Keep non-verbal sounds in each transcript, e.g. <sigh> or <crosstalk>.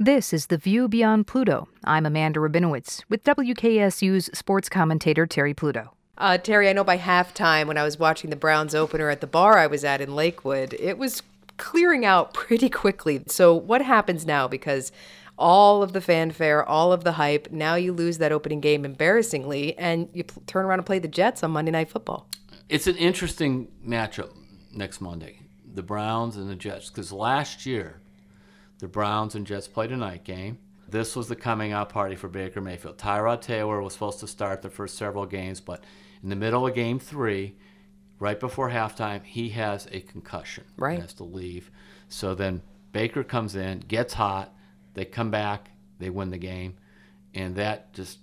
This is The View Beyond Pluto. I'm Amanda Rabinowitz with WKSU's sports commentator Terry Pluto. Uh, Terry, I know by halftime when I was watching the Browns opener at the bar I was at in Lakewood, it was clearing out <laughs> pretty quickly. So, what happens now? Because all of the fanfare, all of the hype, now you lose that opening game embarrassingly, and you p- turn around and play the Jets on Monday Night Football. It's an interesting matchup next Monday the Browns and the Jets, because last year, the Browns and Jets played a night game. This was the coming out party for Baker Mayfield. Tyrod Taylor was supposed to start the first several games, but in the middle of game three, right before halftime, he has a concussion. Right. He has to leave. So then Baker comes in, gets hot. They come back, they win the game. And that just,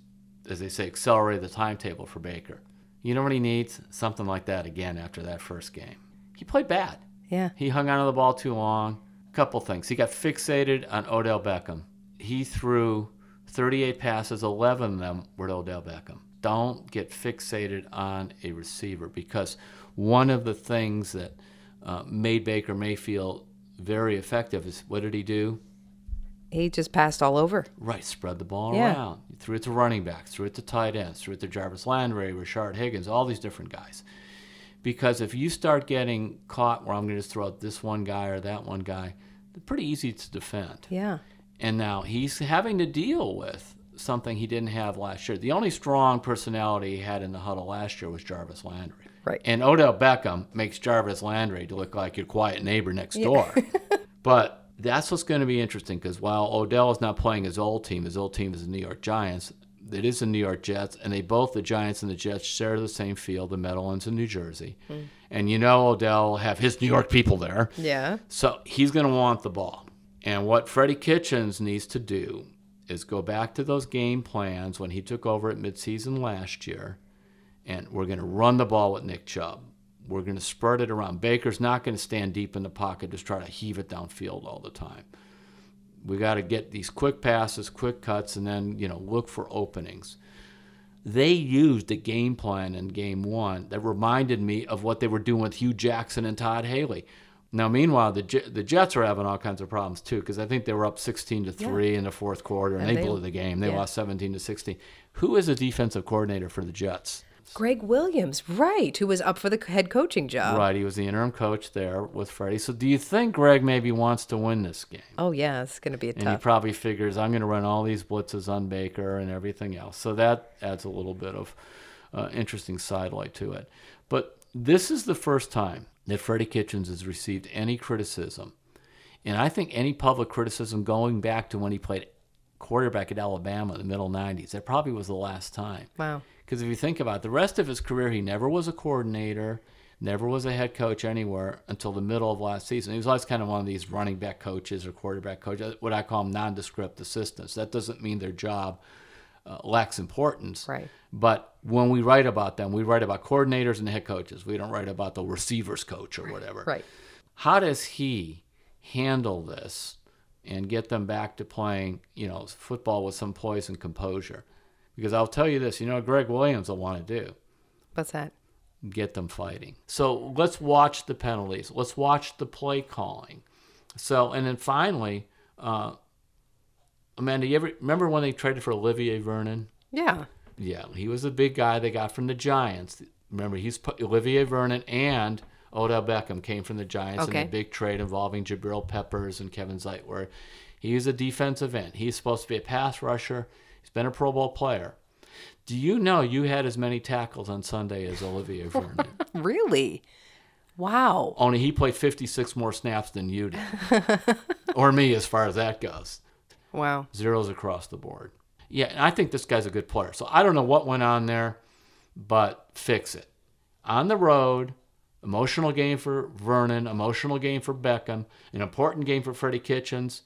as they say, accelerated the timetable for Baker. You know what he needs? Something like that again after that first game. He played bad. Yeah. He hung onto the ball too long. Couple things. He got fixated on Odell Beckham. He threw 38 passes, 11 of them were to Odell Beckham. Don't get fixated on a receiver because one of the things that uh, made Baker Mayfield very effective is what did he do? He just passed all over. Right, spread the ball Yeah. around. He threw it to running backs, threw it to tight ends, threw it to Jarvis Landry, Rashard Higgins, all these different guys. Because if you start getting caught where I'm going to just throw out this one guy or that one guy, pretty easy to defend. Yeah. And now he's having to deal with something he didn't have last year. The only strong personality he had in the huddle last year was Jarvis Landry. Right. And Odell Beckham makes Jarvis Landry to look like your quiet neighbor next door. <laughs> but that's what's going to be interesting because while Odell is not playing his old team, his old team is the New York Giants. It is the New York Jets, and they both, the Giants and the Jets, share the same field, the Meadowlands in New Jersey. Hmm. And you know Odell have his New York people there. Yeah. So he's going to want the ball. And what Freddie Kitchens needs to do is go back to those game plans when he took over at midseason last year. And we're going to run the ball with Nick Chubb. We're going to spread it around. Baker's not going to stand deep in the pocket, just try to heave it downfield all the time. We got to get these quick passes, quick cuts, and then, you know, look for openings they used a game plan in game one that reminded me of what they were doing with Hue Jackson and Todd Haley. Now, meanwhile, the J- the Jets are having all kinds of problems too because I think they were up 16 to three in the fourth quarter and, And they, they- blew the game. They yeah. lost 17 to 16. Who is a defensive coordinator for the Jets? Gregg Williams, right, who was up for the head coaching job. right, he was the interim coach there with Freddie. So, do you think Gregg maybe wants to win this game? Oh, yeah, it's going to be a And he probably figures I'm going to run all these blitzes on Baker and everything else. So that adds a little bit of uh, interesting sidelight to it. But this is the first time that Freddie Kitchens has received any criticism. And I think any public criticism going back to when he played quarterback at Alabama in the middle 90s, that probably was the last time. wow. Because if you think about it, the rest of his career, he never was a coordinator, never was a head coach anywhere until the middle of last season. He was always kind of one of these running back coaches or quarterback coaches, what I call them nondescript assistants. That doesn't mean their job uh, lacks importance. Right. But when we write about them, we write about coordinators and head coaches. We don't write about the receivers coach or whatever. Right. How does he handle this and get them back to playing, you know, football with some poise and composure? Because I'll tell you this, you know, Gregg Williams will want to do What's that? get them fighting. So let's watch the penalties. Let's watch the play calling. So and then finally, uh, Amanda, you ever remember when they traded for Olivier Vernon? Yeah. Yeah, he was a big guy they got from the Giants. Remember, he's Olivier Vernon and Odell Beckham came from the Giants Okay. in a big trade involving Jabril Peppers and Kevin Zeitler. He's a defensive end. He's supposed to be a pass rusher. He's been a Pro Bowl player. Do you know you had as many tackles on Sunday as Olivier <laughs> Vernon? Really? Wow. Only he played 56 more snaps than you did. <laughs> or me, as far as that goes. Wow. Zeros across the board. Yeah, and I think this guy's a good player. So I don't know what went on there, but fix it. On the road, emotional game for Vernon, emotional game for Beckham, an important game for Freddie Kitchens,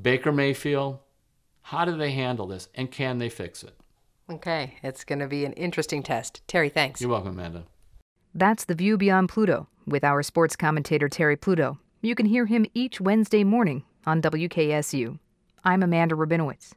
Baker Mayfield. How do they handle this, and can they fix it? Okay. It's going to be an interesting test. Terry, thanks. You're welcome, Amanda. That's The View Beyond Pluto with our sports commentator Terry Pluto. You can hear him each Wednesday morning on WKSU. I'm Amanda Rabinowitz.